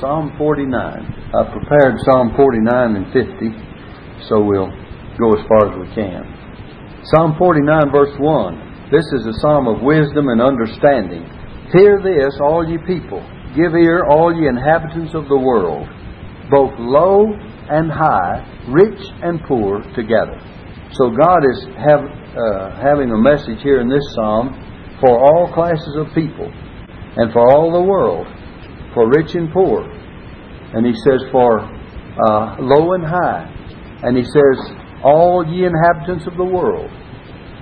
Psalm 49. I prepared Psalm 49 and 50, so we'll go as far as we can. Psalm 49, verse 1. This is a psalm of wisdom and understanding. Hear this, all ye people. Give ear, all ye inhabitants of the world, both low and high, rich and poor together. So God is have, uh, having a message here in this psalm for all classes of people and for all the world, for rich and poor. And he says, for uh, low and high. And he says, all ye inhabitants of the world.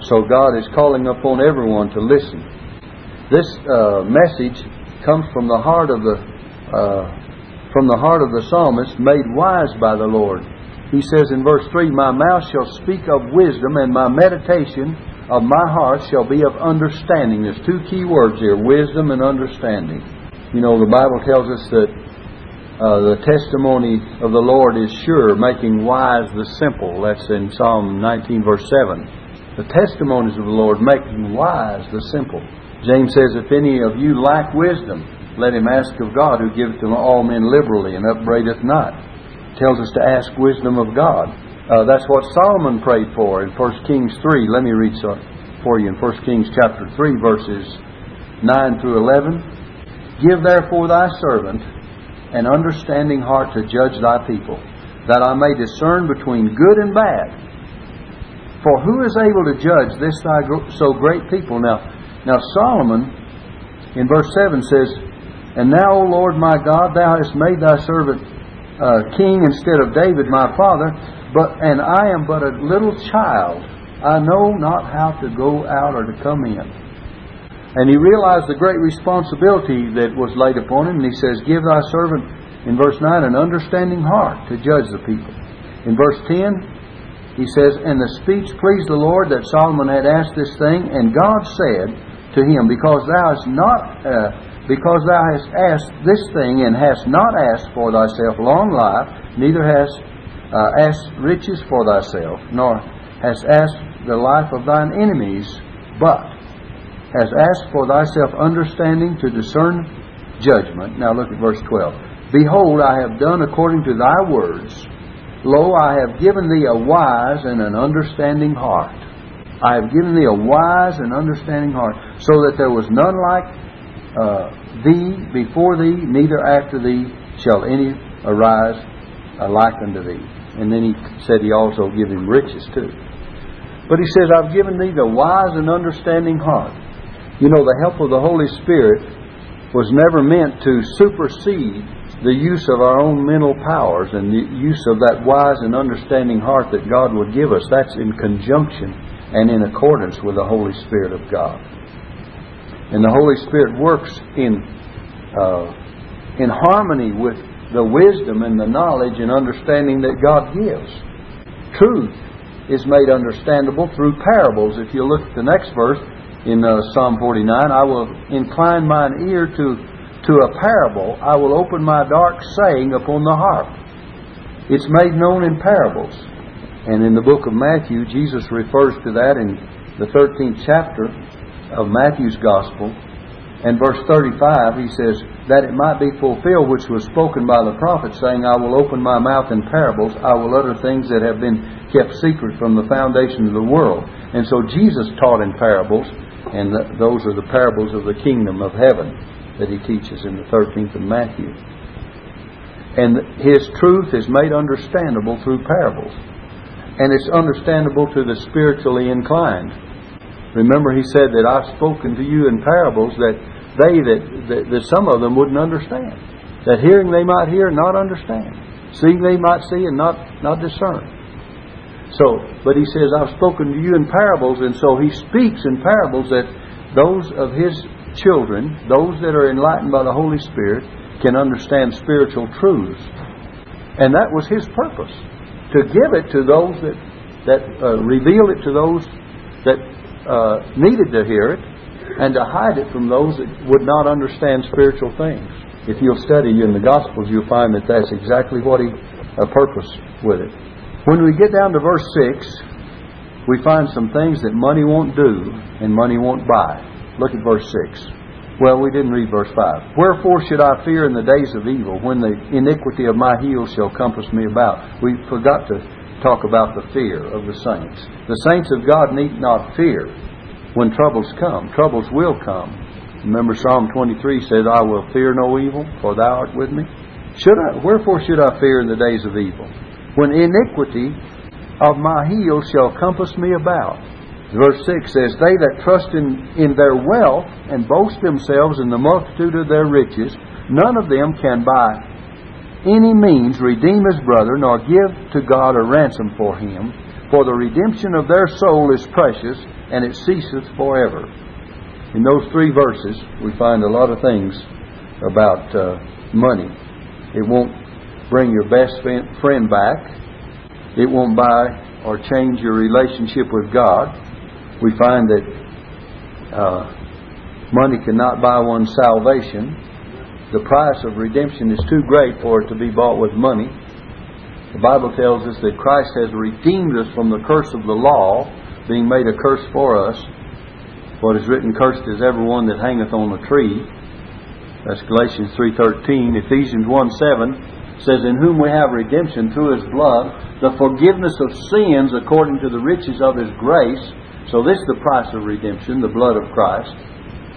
So God is calling upon everyone to listen. This uh, message comes from the heart of the uh, from the heart of the psalmist, made wise by the Lord. He says in verse 3 My mouth shall speak of wisdom, and my meditation of my heart shall be of understanding. There's two key words here wisdom and understanding. You know, the Bible tells us that uh, the testimony of the Lord is sure, making wise the simple. That's in Psalm 19, verse 7. The testimonies of the Lord making wise the simple. James says, If any of you lack wisdom, let him ask of God, who giveth to all men liberally and upbraideth not. Tells us to ask wisdom of God. Uh, that's what Solomon prayed for in 1 Kings 3. Let me read for you in 1 Kings chapter 3, verses 9 through 11. Give therefore thy servant an understanding heart to judge thy people, that I may discern between good and bad. For who is able to judge this thy so great people? Now, now Solomon in verse 7 says, and now, O Lord my God, thou hast made thy servant uh, king instead of David my father, but and I am but a little child. I know not how to go out or to come in. And he realized the great responsibility that was laid upon him, and he says, Give thy servant, in verse 9, an understanding heart to judge the people. In verse 10, he says, And the speech pleased the Lord that Solomon had asked this thing, and God said to him, Because thou hast not uh, because thou hast asked this thing and hast not asked for thyself long life, neither hast uh, asked riches for thyself, nor hast asked the life of thine enemies, but hast asked for thyself understanding to discern judgment. Now look at verse 12. Behold, I have done according to thy words. Lo, I have given thee a wise and an understanding heart. I have given thee a wise and understanding heart, so that there was none like uh, thee before thee, neither after thee shall any arise like unto thee. And then he said he also give him riches too. But he says, I've given thee the wise and understanding heart. You know, the help of the Holy Spirit was never meant to supersede the use of our own mental powers and the use of that wise and understanding heart that God would give us. That's in conjunction and in accordance with the Holy Spirit of God. And the Holy Spirit works in, uh, in harmony with the wisdom and the knowledge and understanding that God gives. Truth is made understandable through parables. If you look at the next verse in uh, Psalm 49, I will incline mine ear to, to a parable. I will open my dark saying upon the harp. It's made known in parables. And in the book of Matthew, Jesus refers to that in the 13th chapter of Matthew's Gospel. And verse 35, he says, That it might be fulfilled which was spoken by the prophet, saying, I will open my mouth in parables, I will utter things that have been kept secret from the foundation of the world. And so Jesus taught in parables, and those are the parables of the kingdom of heaven that he teaches in the 13th of Matthew. And his truth is made understandable through parables. And it's understandable to the spiritually inclined. Remember, he said that I've spoken to you in parables that they that, that, that some of them wouldn't understand. That hearing they might hear and not understand. Seeing they might see and not, not discern. So, but he says, I've spoken to you in parables, and so he speaks in parables that those of his children, those that are enlightened by the Holy Spirit, can understand spiritual truths. And that was his purpose to give it to those that, that uh, reveal it to those that uh, needed to hear it and to hide it from those that would not understand spiritual things. If you'll study in the Gospels, you'll find that that's exactly what he uh, purposed with it. When we get down to verse 6, we find some things that money won't do and money won't buy. Look at verse 6. Well, we didn't read verse 5. Wherefore should I fear in the days of evil, when the iniquity of my heels shall compass me about? We forgot to talk about the fear of the saints. The saints of God need not fear when troubles come. Troubles will come. Remember Psalm 23 says, I will fear no evil, for thou art with me. Should I, wherefore should I fear in the days of evil? When iniquity of my heels shall compass me about. Verse 6 says, They that trust in, in their wealth and boast themselves in the multitude of their riches, none of them can by any means redeem his brother, nor give to God a ransom for him. For the redemption of their soul is precious, and it ceaseth forever. In those three verses, we find a lot of things about uh, money. It won't bring your best friend back. It won't buy or change your relationship with God we find that uh, money cannot buy one's salvation. The price of redemption is too great for it to be bought with money. The Bible tells us that Christ has redeemed us from the curse of the law, being made a curse for us. What is written, cursed is everyone that hangeth on a tree. That's Galatians 3.13. Ephesians 1.7 says, In whom we have redemption through His blood, the forgiveness of sins according to the riches of His grace, so this is the price of redemption, the blood of Christ.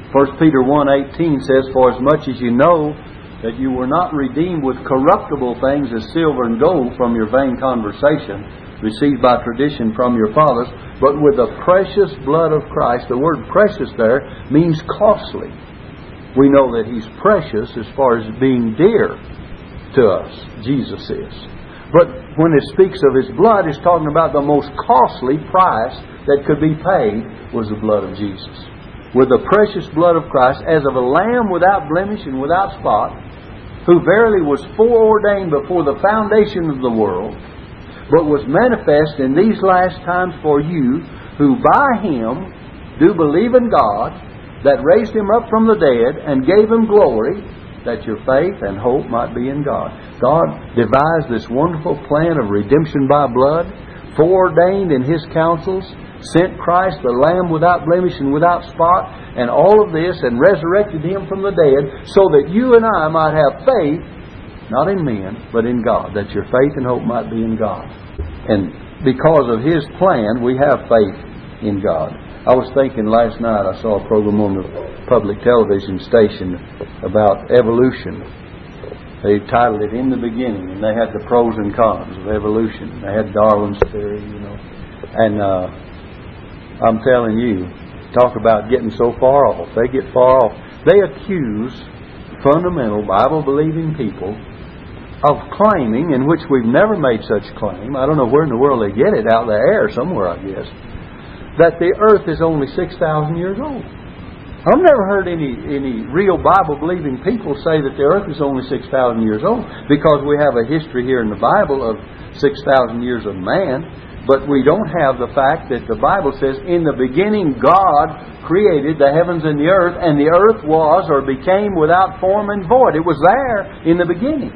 1 Peter 1.18 says, For as much as you know that you were not redeemed with corruptible things as silver and gold from your vain conversation, received by tradition from your fathers, but with the precious blood of Christ. The word precious there means costly. We know that He's precious as far as being dear to us. Jesus is. But when it speaks of His blood, it's talking about the most costly price that could be paid was the blood of Jesus. With the precious blood of Christ, as of a lamb without blemish and without spot, who verily was foreordained before the foundation of the world, but was manifest in these last times for you, who by him do believe in God, that raised him up from the dead and gave him glory, that your faith and hope might be in God. God devised this wonderful plan of redemption by blood, foreordained in his counsels, sent Christ, the Lamb without blemish and without spot, and all of this, and resurrected him from the dead, so that you and I might have faith, not in men, but in God, that your faith and hope might be in God. And because of his plan, we have faith in God. I was thinking last night, I saw a program on the public television station about evolution. They titled it In the Beginning, and they had the pros and cons of evolution. They had Darwin's theory, you know. And uh, I'm telling you, talk about getting so far off. They get far off. They accuse fundamental Bible believing people of claiming, in which we've never made such claim, I don't know where in the world they get it, out of the air somewhere, I guess, that the earth is only 6,000 years old. I've never heard any, any real Bible believing people say that the earth is only 6,000 years old because we have a history here in the Bible of 6,000 years of man but we don't have the fact that the Bible says, in the beginning God created the heavens and the earth, and the earth was or became without form and void. It was there in the beginning.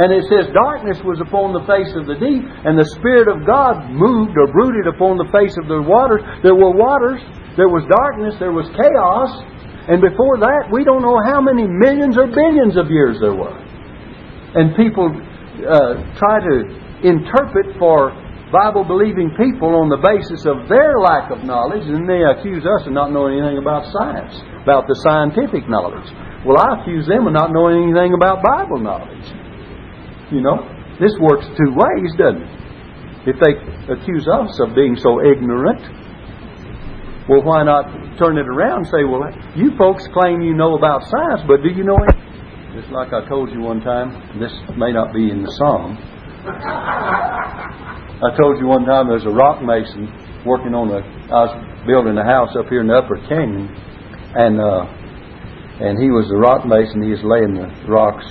And it says, darkness was upon the face of the deep, and the Spirit of God moved or brooded upon the face of the waters. There were waters, there was darkness, there was chaos, and before that, we don't know how many millions or billions of years there were. And people uh, try to interpret for Bible believing people on the basis of their lack of knowledge, and they accuse us of not knowing anything about science, about the scientific knowledge. Well, I accuse them of not knowing anything about Bible knowledge. You know, this works two ways, doesn't it? If they accuse us of being so ignorant, well, why not turn it around and say, well, you folks claim you know about science, but do you know it? Just like I told you one time, this may not be in the song. I told you one time there's a rock mason working on a. I was building a house up here in the Upper Canyon, and uh, and he was a rock mason. He was laying the rocks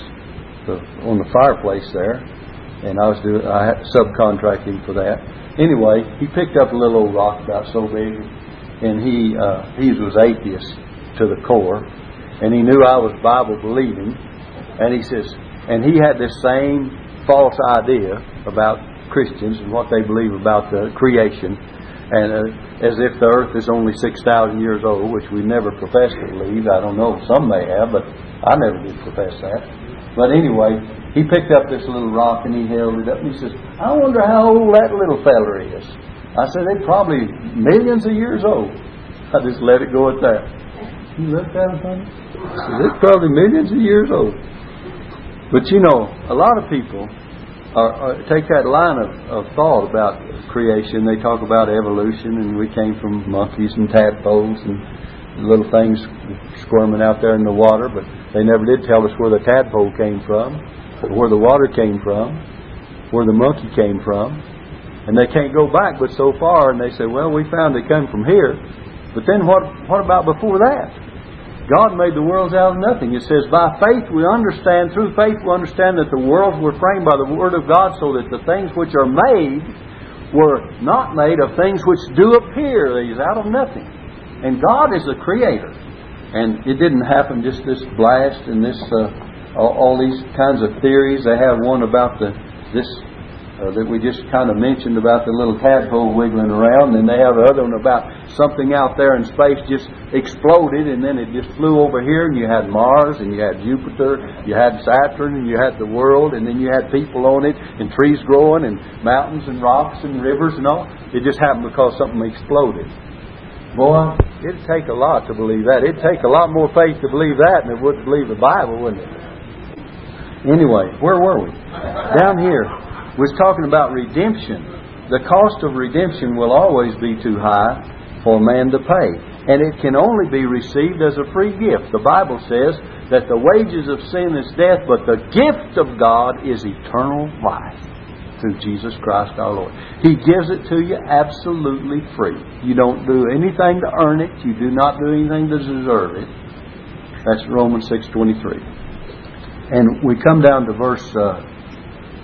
the, on the fireplace there, and I was doing. I had subcontracting for that. Anyway, he picked up a little old rock about so big, and he uh, he was atheist to the core, and he knew I was Bible believing, and he says, and he had this same false idea about Christians and what they believe about the creation. and uh, as if the earth is only 6,000 years old, which we never profess to believe. I don't know, some may have, but I never did profess that. But anyway, he picked up this little rock and he held it up and he says, I wonder how old that little feller is. I said, they're probably millions of years old. I just let it go at that. He looked at. I said, it's probably millions of years old. But you know, a lot of people are, are, take that line of, of thought about creation. They talk about evolution, and we came from monkeys and tadpoles and little things squirming out there in the water, but they never did tell us where the tadpole came from, where the water came from, where the monkey came from. And they can't go back but so far, and they say, well, we found they come from here. But then what, what about before that? God made the worlds out of nothing. It says, by faith we understand, through faith we understand that the worlds were framed by the Word of God so that the things which are made were not made of things which do appear. These out of nothing. And God is the creator. And it didn't happen just this blast and this, uh, all, all these kinds of theories. They have one about the, this uh, that we just kind of mentioned about the little tadpole wiggling around. And they have another one about something out there in space just exploded and then it just flew over here. And you had Mars and you had Jupiter, you had Saturn and you had the world, and then you had people on it and trees growing and mountains and rocks and rivers and all. It just happened because something exploded. Boy, it'd take a lot to believe that. It'd take a lot more faith to believe that than it would to believe the Bible, wouldn't it? Anyway, where were we? Down here was talking about redemption. The cost of redemption will always be too high for man to pay. And it can only be received as a free gift. The Bible says that the wages of sin is death, but the gift of God is eternal life through Jesus Christ our Lord. He gives it to you absolutely free. You don't do anything to earn it. You do not do anything to deserve it. That's Romans 6.23. And we come down to verse uh,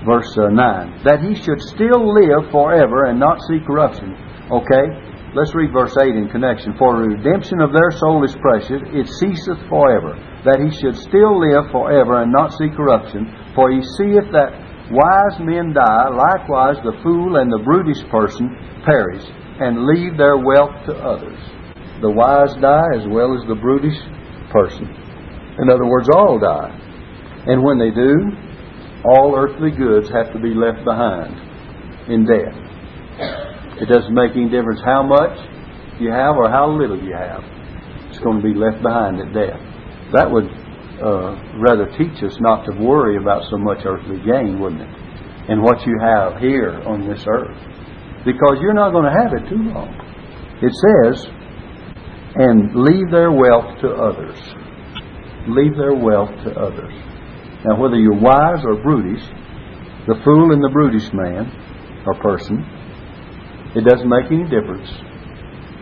verse uh, 9. That he should still live forever and not see corruption. Okay? Let's read verse 8 in connection. For the redemption of their soul is precious, it ceaseth forever. That he should still live forever and not see corruption. For he seeth that wise men die, likewise the fool and the brutish person perish, and leave their wealth to others. The wise die as well as the brutish person. In other words, all die. And when they do, all earthly goods have to be left behind in death. It doesn't make any difference how much you have or how little you have. It's going to be left behind at death. That would uh, rather teach us not to worry about so much earthly gain, wouldn't it? And what you have here on this earth. Because you're not going to have it too long. It says, and leave their wealth to others. Leave their wealth to others. Now, whether you're wise or brutish, the fool and the brutish man or person, it doesn't make any difference.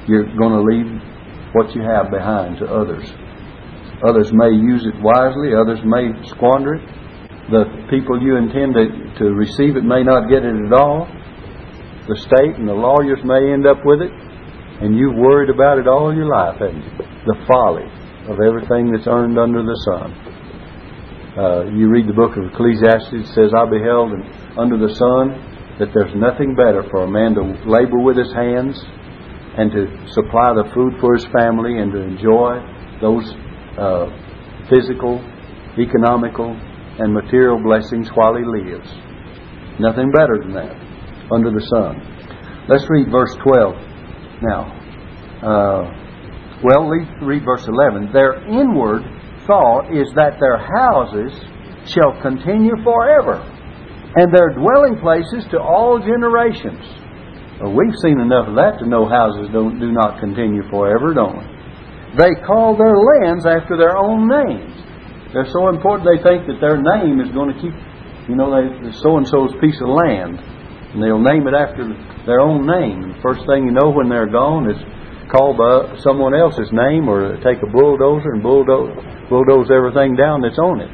You're going to leave what you have behind to others. Others may use it wisely, others may squander it. The people you intend to, to receive it may not get it at all. The state and the lawyers may end up with it, and you've worried about it all your life, haven't you? The folly of everything that's earned under the sun. Uh, you read the book of Ecclesiastes, it says, I beheld under the sun that there's nothing better for a man to labor with his hands and to supply the food for his family and to enjoy those uh, physical, economical, and material blessings while he lives. Nothing better than that under the sun. Let's read verse 12 now. Uh, well, read verse 11. Their inward thought is that their houses shall continue forever, and their dwelling places to all generations. Well, we've seen enough of that to know houses don't, do not continue forever, don't we? They call their lands after their own names. They're so important they think that their name is going to keep, you know, so and so's piece of land. And they'll name it after their own name. The first thing you know when they're gone is called by someone else's name or take a bulldozer and bulldoze, bulldoze everything down that's on it.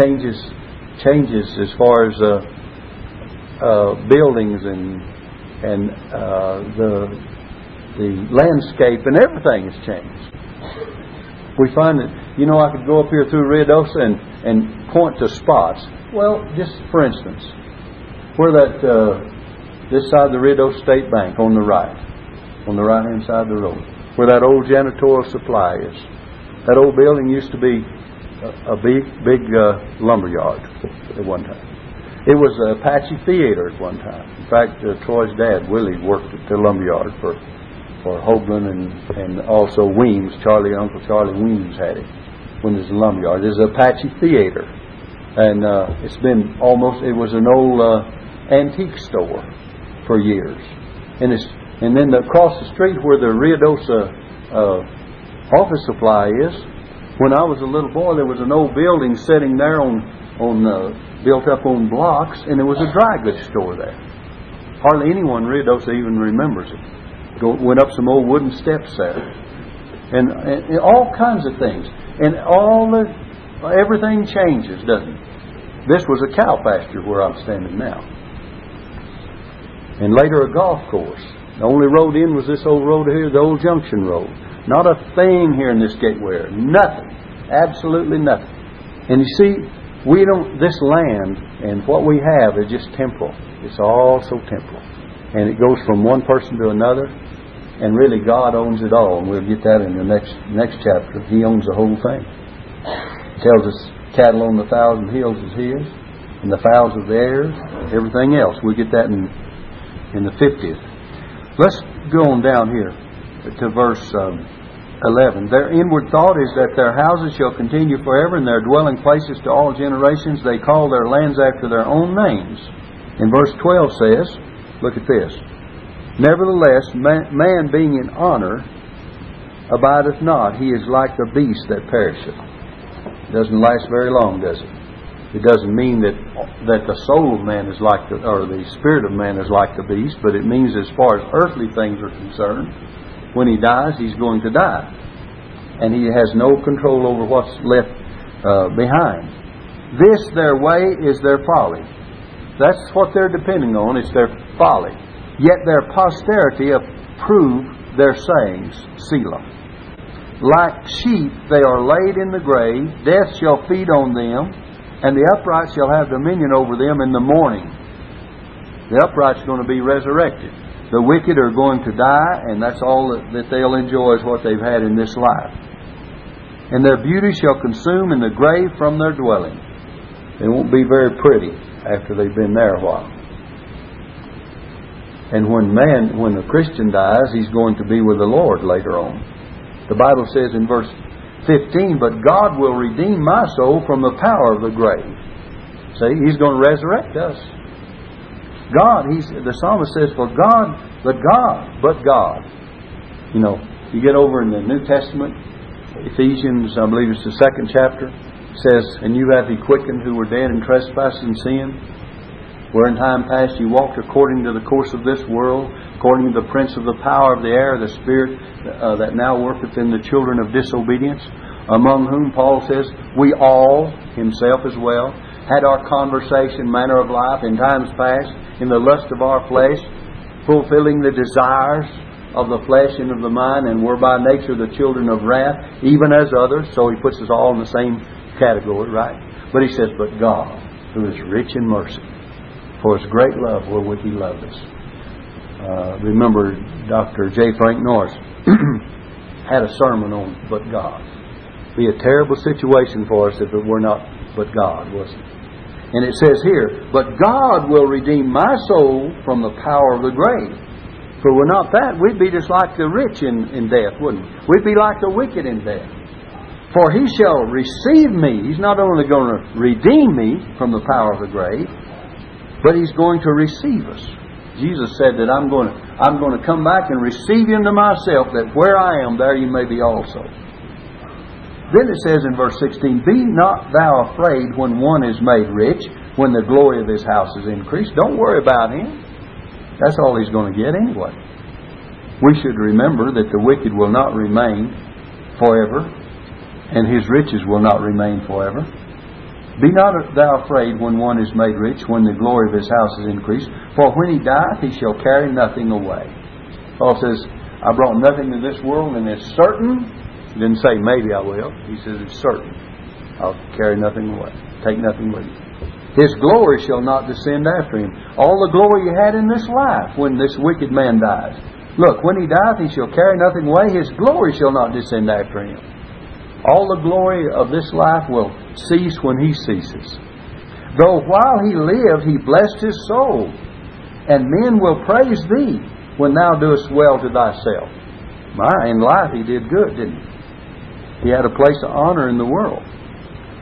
Changes changes as far as uh, uh, buildings and and uh, the the landscape and everything has changed. We find that you know I could go up here through Ruidoso and and point to spots. Well, just for instance, where that uh, this side of the Rideau State Bank on the right, on the right hand side of the road, where that old janitorial supply is. That old building used to be a, a big, big uh, lumber yard at one time. It was a Apache theater at one time. In fact, uh, Troy's dad, Willie, worked at the lumber yard for for Hoagland and and also Weems. Charlie, Uncle Charlie Weems had it when it was a lumber yard. There's a Apache theater, and uh, it's been almost. It was an old uh, antique store for years, and it's and then across the street where the Ruidoso uh, office supply is. When I was a little boy, there was an old building sitting there on on uh, built up on blocks, and there was a dry goods store there. Hardly anyone Ruidoso even remembers it. Go, went up some old wooden steps there, and, and, and all kinds of things, and all the everything changes, doesn't it? This was a cow pasture where I'm standing now, and later a golf course. The only road in was this old road here, the old junction road. Not a thing here in this gateway. Nothing. Absolutely nothing. And you see, we don't, this land and what we have is just temporal. It's all so temporal. And it goes from one person to another. And really, God owns it all. And we'll get that in the next, next chapter. He owns the whole thing. He tells us cattle on the thousand hills is His, and the fowls of the air, everything else. We'll get that in, in the 50th. Let's go on down here to verse um, 11. Their inward thought is that their houses shall continue forever, and their dwelling places to all generations. They call their lands after their own names. And verse 12 says, look at this. Nevertheless, man, man being in honor abideth not. He is like the beast that perisheth. Doesn't last very long, does it? It doesn't mean that that the soul of man is like the, or the spirit of man is like the beast, but it means as far as earthly things are concerned, when he dies, he's going to die, and he has no control over what's left uh, behind. This their way is their folly. That's what they're depending on. It's their folly. Yet their posterity approve their sayings. Selah. Like sheep they are laid in the grave. Death shall feed on them and the upright shall have dominion over them in the morning. The upright's going to be resurrected. The wicked are going to die, and that's all that, they'll enjoy is what they've had in this life. And their beauty shall consume in the grave from their dwelling. They won't be very pretty after they've been there a while. And when man, when a Christian dies, he's going to be with the Lord later on. The Bible says in verse 15, but God will redeem my soul from the power of the grave. See, He's going to resurrect us. God, he's, the psalmist says, for God, but God, but God. You know, you get over in the New Testament, Ephesians, I believe it's the second chapter, says, And you have he quickened who were dead in trespass and sin, where in time past you walked according to the course of this world, according to the prince of the power of the air, the spirit uh, that now worketh in the children of disobedience, among whom Paul says, we all, himself as well, had our conversation, manner of life in times past, in the lust of our flesh, fulfilling the desires of the flesh and of the mind, and were by nature the children of wrath, even as others. So he puts us all in the same category, right? But he says, But God, who is rich in mercy, for his great love wherewith he loved us. Uh, remember, Dr. J. Frank Norris had a sermon on But God. Be a terrible situation for us if it were not but God, wasn't it? And it says here, But God will redeem my soul from the power of the grave. For were not that, we'd be just like the rich in, in death, wouldn't we? We'd be like the wicked in death. For he shall receive me. He's not only going to redeem me from the power of the grave, but he's going to receive us. Jesus said that I'm going to, I'm going to come back and receive you into myself, that where I am, there you may be also. Then it says in verse 16, Be not thou afraid when one is made rich, when the glory of his house is increased. Don't worry about him. That's all he's going to get anyway. We should remember that the wicked will not remain forever, and his riches will not remain forever. Be not thou afraid when one is made rich, when the glory of his house is increased. For when he dieth, he shall carry nothing away. Paul says, I brought nothing to this world, and it's certain he didn't say maybe I will. He says it's certain. I'll carry nothing away. Take nothing with me. His glory shall not descend after him. All the glory you had in this life when this wicked man dies. Look, when he dieth, he shall carry nothing away. His glory shall not descend after him. All the glory of this life will cease when he ceases. Though while he lived, he blessed his soul, and men will praise thee when thou doest well to thyself. My, in life he did good, didn't he? He had a place of honor in the world.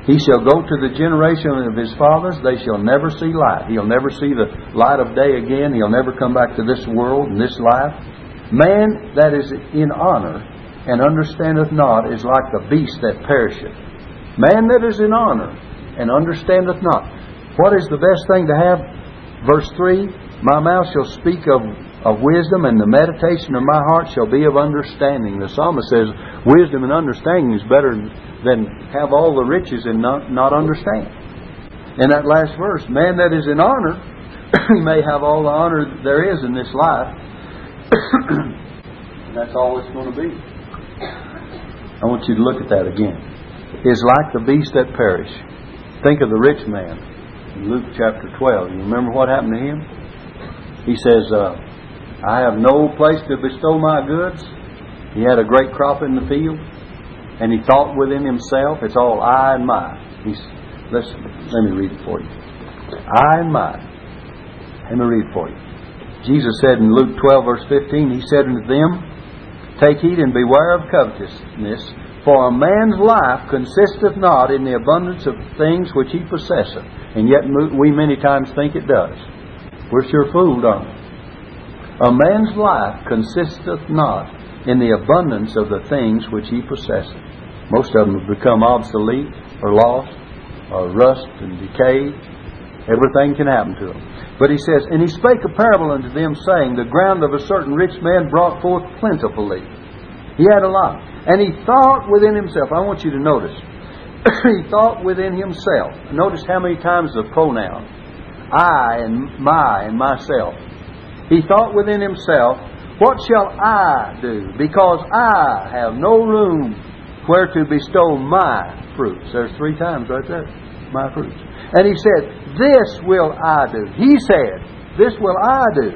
He shall go to the generation of his fathers. They shall never see light. He'll never see the light of day again. He'll never come back to this world and this life. Man that is in honor and understandeth not is like the beast that perisheth. Man that is in honor and understandeth not. What is the best thing to have? Verse 3 My mouth shall speak of, of wisdom, and the meditation of my heart shall be of understanding. The psalmist says, Wisdom and understanding is better than have all the riches and not, not understand. In that last verse, man that is in honor, he may have all the honor there is in this life. that's all it's going to be. I want you to look at that again. Is like the beast that perish. Think of the rich man in Luke chapter 12. You remember what happened to him? He says, uh, I have no place to bestow my goods. He had a great crop in the field. And he thought within himself, it's all I and my. He's, listen, let me read it for you. I and mine. Let me read it for you. Jesus said in Luke 12, verse 15, He said unto them, Take heed and beware of covetousness, for a man's life consisteth not in the abundance of things which he possesseth. And yet we many times think it does. We're sure fooled, aren't we? A man's life consisteth not in the abundance of the things which he possesseth. Most of them have become obsolete or lost or rust and decay. Everything can happen to them. But he says, And he spake a parable unto them, saying, The ground of a certain rich man brought forth plentifully. He had a lot. And he thought within himself, I want you to notice, he thought within himself. Notice how many times the pronoun, I and my and myself. He thought within himself, What shall I do? Because I have no room where to bestow my fruits. There's three times right there. My fruits. And he said, This will I do. He said, This will I do.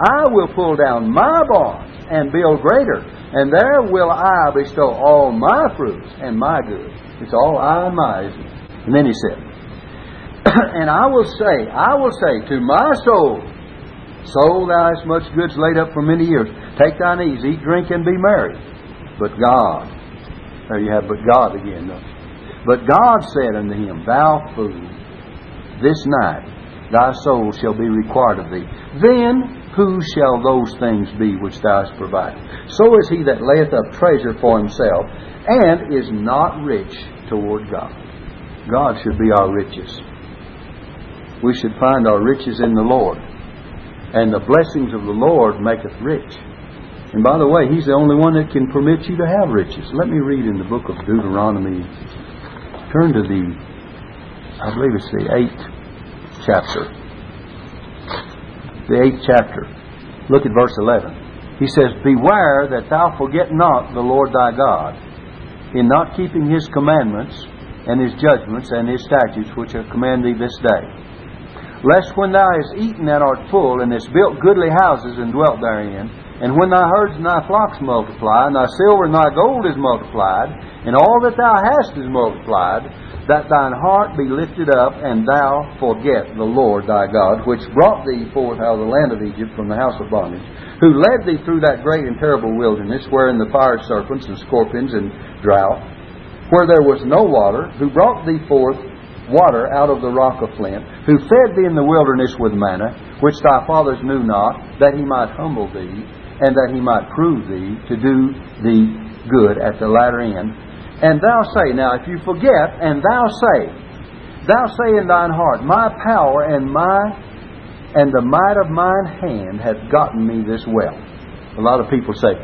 I will pull down my barns and build greater, and there will I bestow all my fruits and my goods. It's all I and my, isn't it? And then he said, And I will say, I will say to my soul, Soul, thou hast much goods laid up for many years. Take thine ease, eat, drink, and be merry. But God there you have but God again. But God said unto him, Thou fool, this night thy soul shall be required of thee. Then who shall those things be which thou hast provided? So is he that layeth up treasure for himself, and is not rich toward God. God should be our riches. We should find our riches in the Lord. And the blessings of the Lord maketh rich and by the way, He's the only one that can permit you to have riches. Let me read in the book of Deuteronomy. Turn to the, I believe it's the eighth chapter. The eighth chapter. Look at verse 11. He says, Beware that thou forget not the Lord thy God, in not keeping his commandments and his judgments and his statutes which I command thee this day. Lest when thou hast eaten and art full, and hast built goodly houses and dwelt therein, and when thy herds and thy flocks multiply, and thy silver and thy gold is multiplied, and all that thou hast is multiplied, that thine heart be lifted up, and thou forget the Lord thy God, which brought thee forth out of the land of Egypt from the house of bondage, who led thee through that great and terrible wilderness, wherein the fire serpents and scorpions and drought, where there was no water, who brought thee forth water out of the rock of flint, who fed thee in the wilderness with manna, which thy fathers knew not, that he might humble thee, and that he might prove thee to do thee good at the latter end. And thou say, now if you forget, and thou say, thou say in thine heart, my power and my and the might of mine hand hath gotten me this wealth. A lot of people say,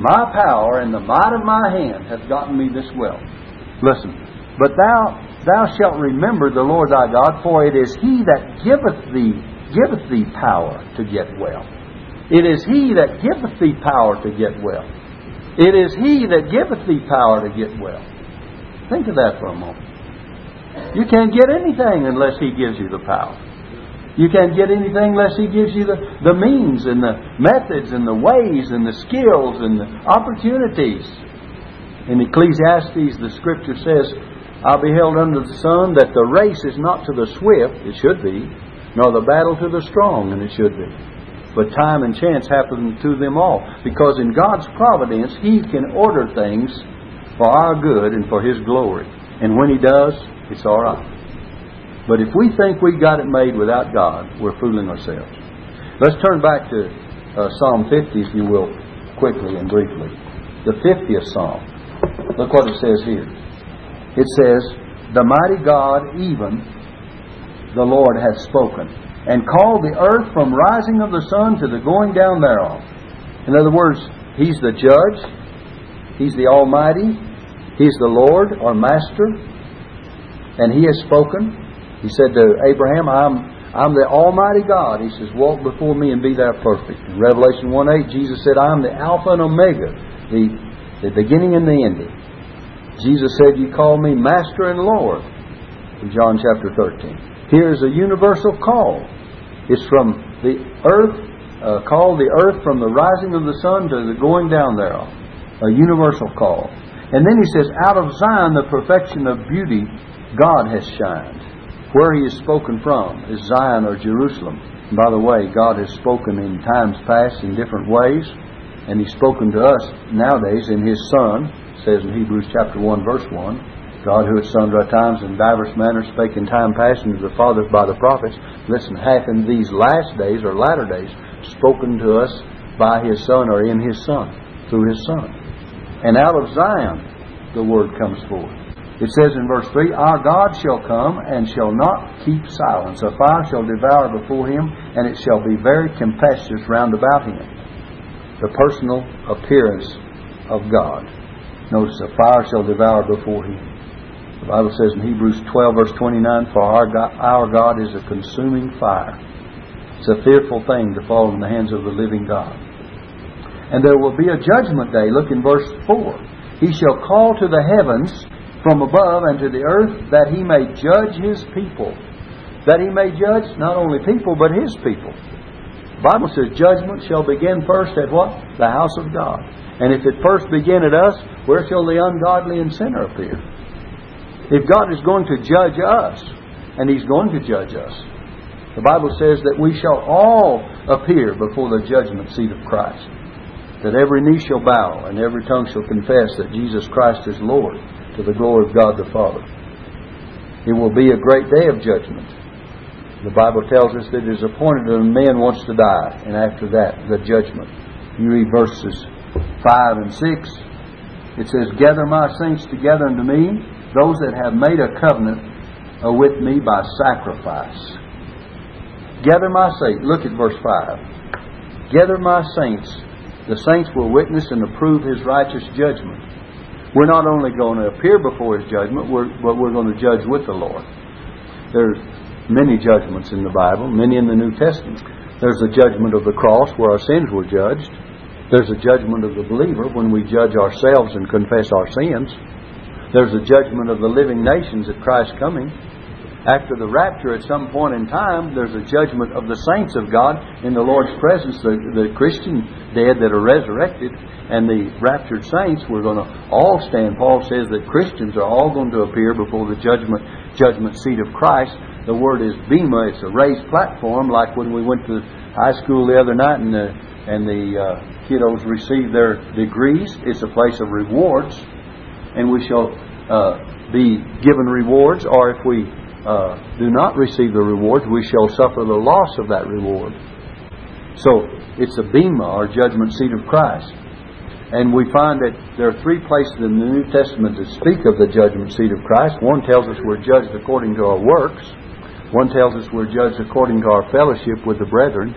my power and the might of my hand hath gotten me this wealth. Listen, but thou thou shalt remember the Lord thy God, for it is he that giveth thee giveth thee power to get wealth. It is He that giveth thee power to get well. It is He that giveth thee power to get well. Think of that for a moment. You can't get anything unless He gives you the power. You can't get anything unless He gives you the, the means and the methods and the ways and the skills and the opportunities. In Ecclesiastes, the scripture says, I beheld under the sun that the race is not to the swift, it should be, nor the battle to the strong, and it should be. But time and chance happen to them all. Because in God's providence, He can order things for our good and for His glory. And when He does, it's all right. But if we think we got it made without God, we're fooling ourselves. Let's turn back to uh, Psalm 50, if you will, quickly and briefly. The 50th Psalm. Look what it says here. It says, The mighty God, even the Lord, hath spoken, and called the earth from rising of the sun to the going down thereof. In other words, He's the judge, He's the Almighty, He's the Lord or Master, and He has spoken, he said to Abraham, I'm, I'm the Almighty God. He says, Walk before me and be thou perfect. In Revelation 1 8, Jesus said, I'm the Alpha and Omega, the, the beginning and the ending. Jesus said, You call me Master and Lord. In John chapter 13. Here is a universal call. It's from the earth, uh, called the earth from the rising of the sun to the going down thereof. A universal call. And then he says, Out of Zion the perfection of beauty God has shined. Where he is spoken from is Zion or Jerusalem. And by the way, God has spoken in times past in different ways, and he's spoken to us nowadays in his Son, says in Hebrews chapter 1, verse 1. God, who at sundry times and divers manners spake in time past unto the fathers by the prophets, listen, hath in these last days or latter days spoken to us by his Son or in his Son, through his Son. And out of Zion the word comes forth. It says in verse 3 Our God shall come and shall not keep silence. A fire shall devour before him, and it shall be very tempestuous round about him. The personal appearance of God. Notice, a fire shall devour before him. The Bible says in Hebrews 12, verse 29, For our God, our God is a consuming fire. It's a fearful thing to fall in the hands of the living God. And there will be a judgment day. Look in verse 4. He shall call to the heavens from above and to the earth that he may judge his people. That he may judge not only people, but his people. The Bible says judgment shall begin first at what? The house of God. And if it first begin at us, where shall the ungodly and sinner appear? If God is going to judge us, and He's going to judge us, the Bible says that we shall all appear before the judgment seat of Christ. That every knee shall bow and every tongue shall confess that Jesus Christ is Lord to the glory of God the Father. It will be a great day of judgment. The Bible tells us that it is appointed that a man wants to die, and after that, the judgment. You read verses 5 and 6. It says, Gather my saints together unto me, those that have made a covenant with me by sacrifice. Gather my saints. Look at verse 5. Gather my saints. The saints will witness and approve his righteous judgment. We're not only going to appear before His judgment, but we're going to judge with the Lord. There's many judgments in the Bible, many in the New Testament. There's the judgment of the cross where our sins were judged. There's the judgment of the believer when we judge ourselves and confess our sins. There's a judgment of the living nations at Christ's coming. After the rapture, at some point in time, there's a judgment of the saints of God in the Lord's presence, the, the Christian dead that are resurrected and the raptured saints we're going to all stand. Paul says that Christians are all going to appear before the judgment judgment seat of Christ. The word is bema. It's a raised platform, like when we went to high school the other night and the and the uh, kiddos received their degrees. It's a place of rewards, and we shall uh, be given rewards. Or if we uh, do not receive the rewards, we shall suffer the loss of that reward. So it's a bema, or judgment seat of Christ. And we find that there are three places in the New Testament that speak of the judgment seat of Christ. One tells us we're judged according to our works. One tells us we're judged according to our fellowship with the brethren.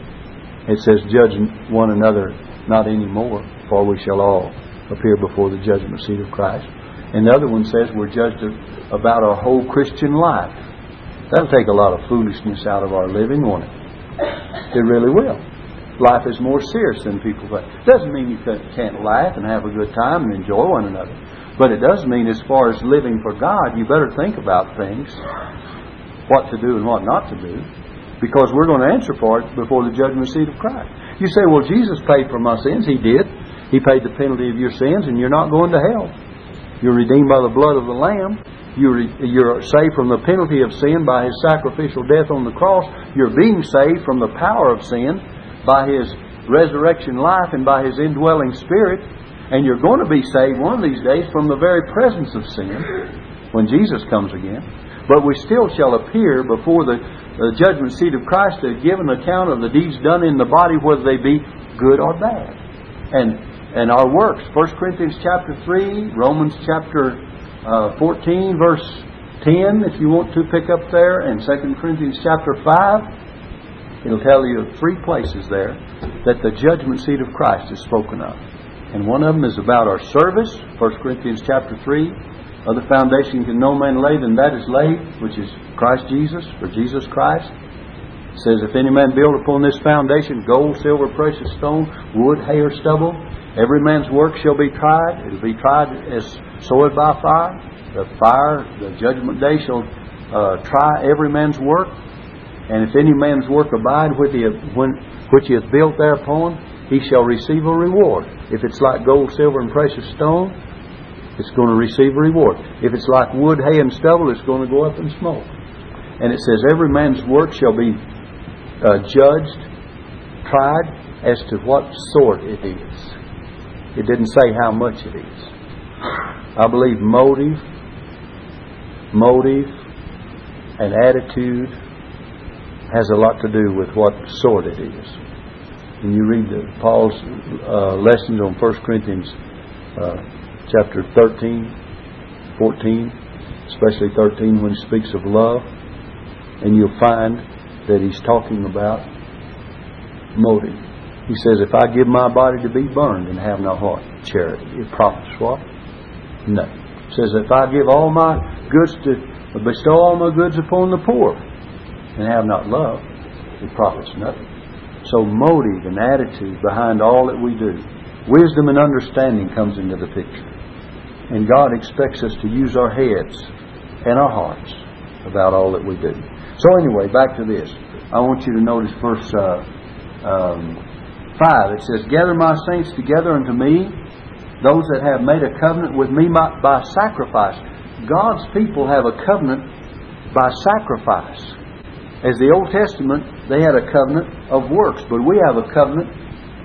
It says, Judge one another not anymore, for we shall all appear before the judgment seat of Christ. And the other one says we're judged about our whole Christian life. That'll take a lot of foolishness out of our living, won't it? It really will life is more serious than people think. Doesn't mean you can't laugh and have a good time and enjoy one another. But it does mean, as far as living for God, you better think about things, what to do and what not to do, because we're going to answer for it before the judgment seat of Christ. You say, well, Jesus paid for my sins. He did. He paid the penalty of your sins, and you're not going to hell. You're redeemed by the blood of the Lamb. You're, you're saved from the penalty of sin by His sacrificial death on the cross. You're being saved from the power of sin by His resurrection life and by His indwelling Spirit. And you're going to be saved one of these days from the very presence of sin when Jesus comes again. But we still shall appear before the, the judgment seat of Christ to give an account of the deeds done in the body, whether they be good or bad. And and our works. 1 Corinthians chapter 3, Romans chapter uh, 14, verse 10, if you want to pick up there, and 2 Corinthians chapter 5. It'll tell you three places there that the judgment seat of Christ is spoken of. And one of them is about our service, 1 Corinthians chapter 3. Other foundation can no man lay than that is laid, which is Christ Jesus, for Jesus Christ. It says, If any man build upon this foundation gold, silver, precious stone, wood, hay, or stubble, Every man's work shall be tried. It will be tried as sword by fire. The fire, the judgment day shall uh, try every man's work. And if any man's work abide which he, when, which he has built thereupon, he shall receive a reward. If it's like gold, silver, and precious stone, it's going to receive a reward. If it's like wood, hay, and stubble, it's going to go up in smoke. And it says, Every man's work shall be uh, judged, tried as to what sort it is. It didn't say how much it is. I believe motive, motive, and attitude has a lot to do with what sort it is. When you read the, Paul's uh, lessons on 1 Corinthians uh, chapter 13, 14, especially 13 when he speaks of love, and you'll find that he's talking about motive. He says, If I give my body to be burned and have no heart, charity, it profits what? No. He says, If I give all my goods to, bestow all my goods upon the poor and have not love, it profits nothing. So motive and attitude behind all that we do. Wisdom and understanding comes into the picture. And God expects us to use our heads and our hearts about all that we do. So anyway, back to this. I want you to notice verse uh, um, 5. It says, Gather my saints together unto me, those that have made a covenant with me by sacrifice. God's people have a covenant by sacrifice. As the Old Testament, they had a covenant of works, but we have a covenant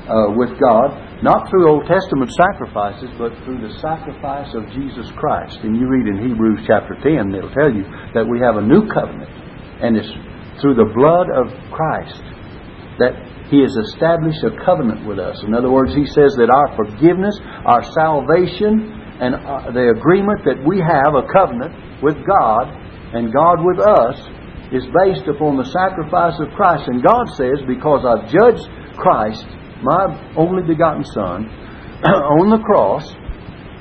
uh, with God, not through Old Testament sacrifices, but through the sacrifice of Jesus Christ. And you read in Hebrews chapter 10, it'll tell you that we have a new covenant, and it's through the blood of Christ that he has established a covenant with us. In other words, He says that our forgiveness, our salvation, and uh, the agreement that we have a covenant with God and God with us is based upon the sacrifice of Christ. And God says, because I've judged Christ, my only begotten Son, on the cross,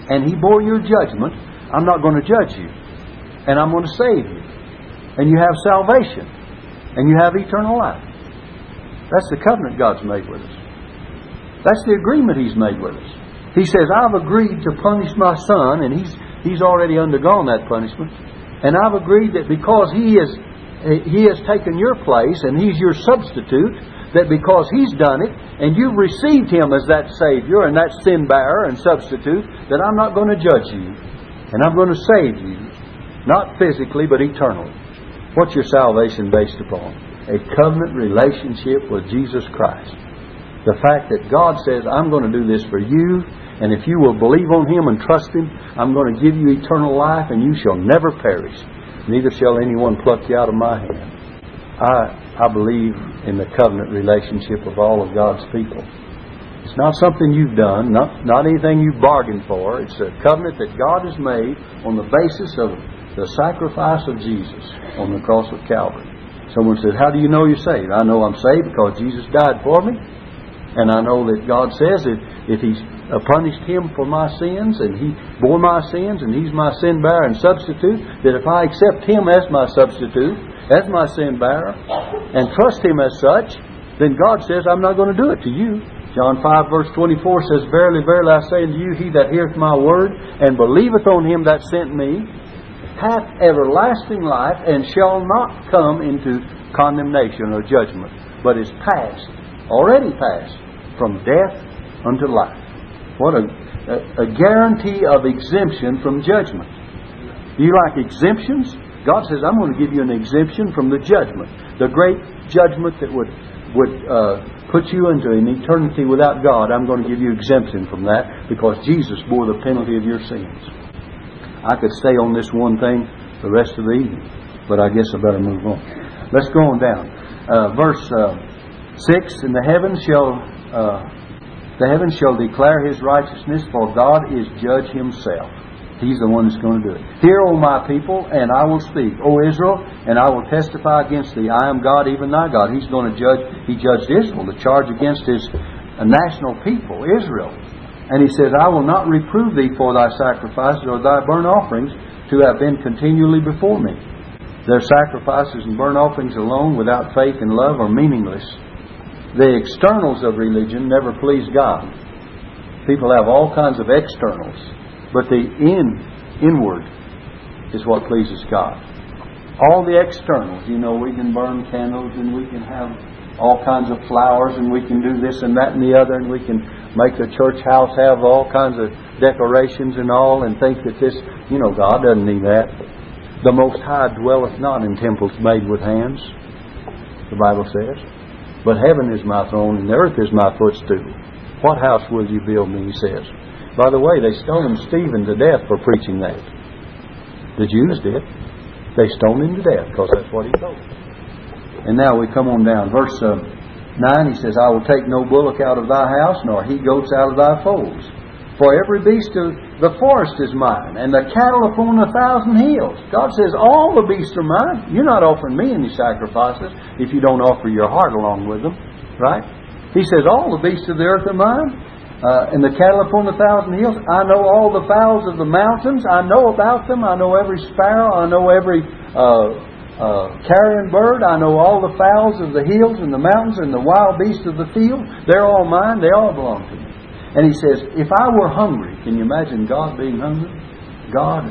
and He bore your judgment, I'm not going to judge you. And I'm going to save you. And you have salvation. And you have eternal life. That's the covenant God's made with us. That's the agreement He's made with us. He says, I've agreed to punish my son, and he's, he's already undergone that punishment. And I've agreed that because he, is, he has taken your place and He's your substitute, that because He's done it, and you've received Him as that Savior and that sin bearer and substitute, that I'm not going to judge you. And I'm going to save you. Not physically, but eternally. What's your salvation based upon? A covenant relationship with Jesus Christ. The fact that God says, I'm going to do this for you, and if you will believe on Him and trust Him, I'm going to give you eternal life, and you shall never perish. Neither shall anyone pluck you out of my hand. I, I believe in the covenant relationship of all of God's people. It's not something you've done, not, not anything you've bargained for. It's a covenant that God has made on the basis of the sacrifice of Jesus on the cross of Calvary. Someone says, How do you know you're saved? I know I'm saved because Jesus died for me. And I know that God says that if He's punished Him for my sins and He bore my sins and He's my sin bearer and substitute, that if I accept Him as my substitute, as my sin bearer, and trust Him as such, then God says, I'm not going to do it to you. John 5 verse 24 says, Verily, verily, I say unto you, he that heareth my word, and believeth on him that sent me, hath everlasting life, and shall not come into condemnation or judgment, but is passed, already passed, from death unto life. What a, a, a guarantee of exemption from judgment. You like exemptions? God says, I'm going to give you an exemption from the judgment, the great judgment that would would uh, put you into an eternity without God. I'm going to give you exemption from that because Jesus bore the penalty of your sins. I could stay on this one thing the rest of the evening, but I guess I better move on. Let's go on down. Uh, verse uh, six: And the heavens shall uh, the heavens shall declare His righteousness, for God is judge Himself. He's the one that's going to do it. Hear, O my people, and I will speak. O Israel, and I will testify against thee. I am God, even thy God. He's going to judge. He judged Israel, the charge against his national people, Israel. And he says, I will not reprove thee for thy sacrifices or thy burnt offerings to have been continually before me. Their sacrifices and burnt offerings alone, without faith and love, are meaningless. The externals of religion never please God. People have all kinds of externals but the in, inward is what pleases God. All the externals, you know, we can burn candles and we can have all kinds of flowers and we can do this and that and the other and we can make the church house have all kinds of decorations and all and think that this, you know, God doesn't need that. The Most High dwelleth not in temples made with hands, the Bible says. But heaven is my throne and earth is my footstool. What house will you build me, he says. By the way, they stoned Stephen to death for preaching that. The Jews did. They stoned him to death because that's what he told. And now we come on down. Verse uh, 9, he says, I will take no bullock out of thy house, nor he goats out of thy folds. For every beast of the forest is mine, and the cattle upon a thousand hills. God says, All the beasts are mine. You're not offering me any sacrifices if you don't offer your heart along with them. Right? He says, All the beasts of the earth are mine. Uh, and the cattle upon the thousand hills. I know all the fowls of the mountains. I know about them. I know every sparrow. I know every uh, uh, carrion bird. I know all the fowls of the hills and the mountains and the wild beasts of the field. They're all mine. They all belong to me. And he says, if I were hungry, can you imagine God being hungry? God,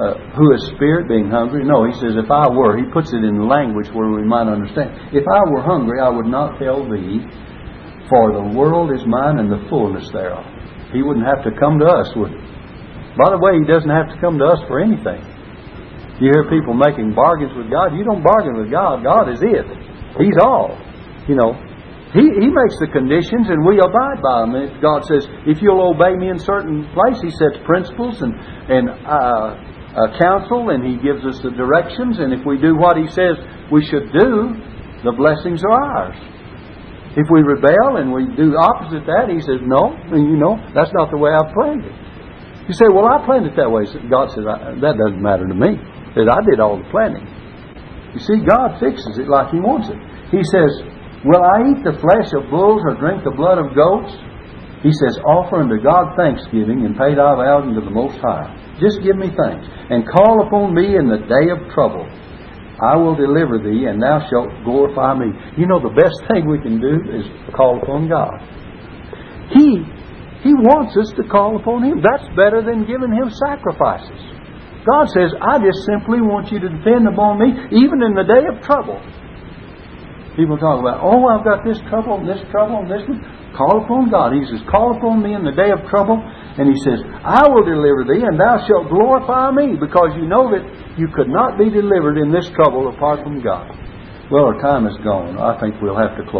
uh, who is spirit, being hungry? No, he says, if I were, he puts it in language where we might understand. If I were hungry, I would not tell thee for the world is mine and the fullness thereof. He wouldn't have to come to us, would he? By the way, he doesn't have to come to us for anything. You hear people making bargains with God. You don't bargain with God. God is it. He's all. You know, He, he makes the conditions and we abide by them. God says, if you'll obey me in certain place, He sets principles and, and uh, uh, counsel and He gives us the directions. And if we do what He says we should do, the blessings are ours. If we rebel and we do opposite that, he says, no, you know, that's not the way I planned it. You say, well, I planned it that way. God says, that doesn't matter to me. Because I did all the planning. You see, God fixes it like He wants it. He says, Will I eat the flesh of bulls or drink the blood of goats? He says, Offer unto God thanksgiving and pay thy vows unto the Most High. Just give me thanks. And call upon me in the day of trouble. I will deliver thee, and thou shalt glorify me. You know, the best thing we can do is call upon God. He, He wants us to call upon Him. That's better than giving Him sacrifices. God says, I just simply want you to depend upon me, even in the day of trouble. People talk about, oh, I've got this trouble and this trouble and this one. Call upon God. He says, Call upon me in the day of trouble. And He says, I will deliver thee, and thou shalt glorify me, because you know that you could not be delivered in this trouble apart from God. Well, our time is gone. I think we'll have to close.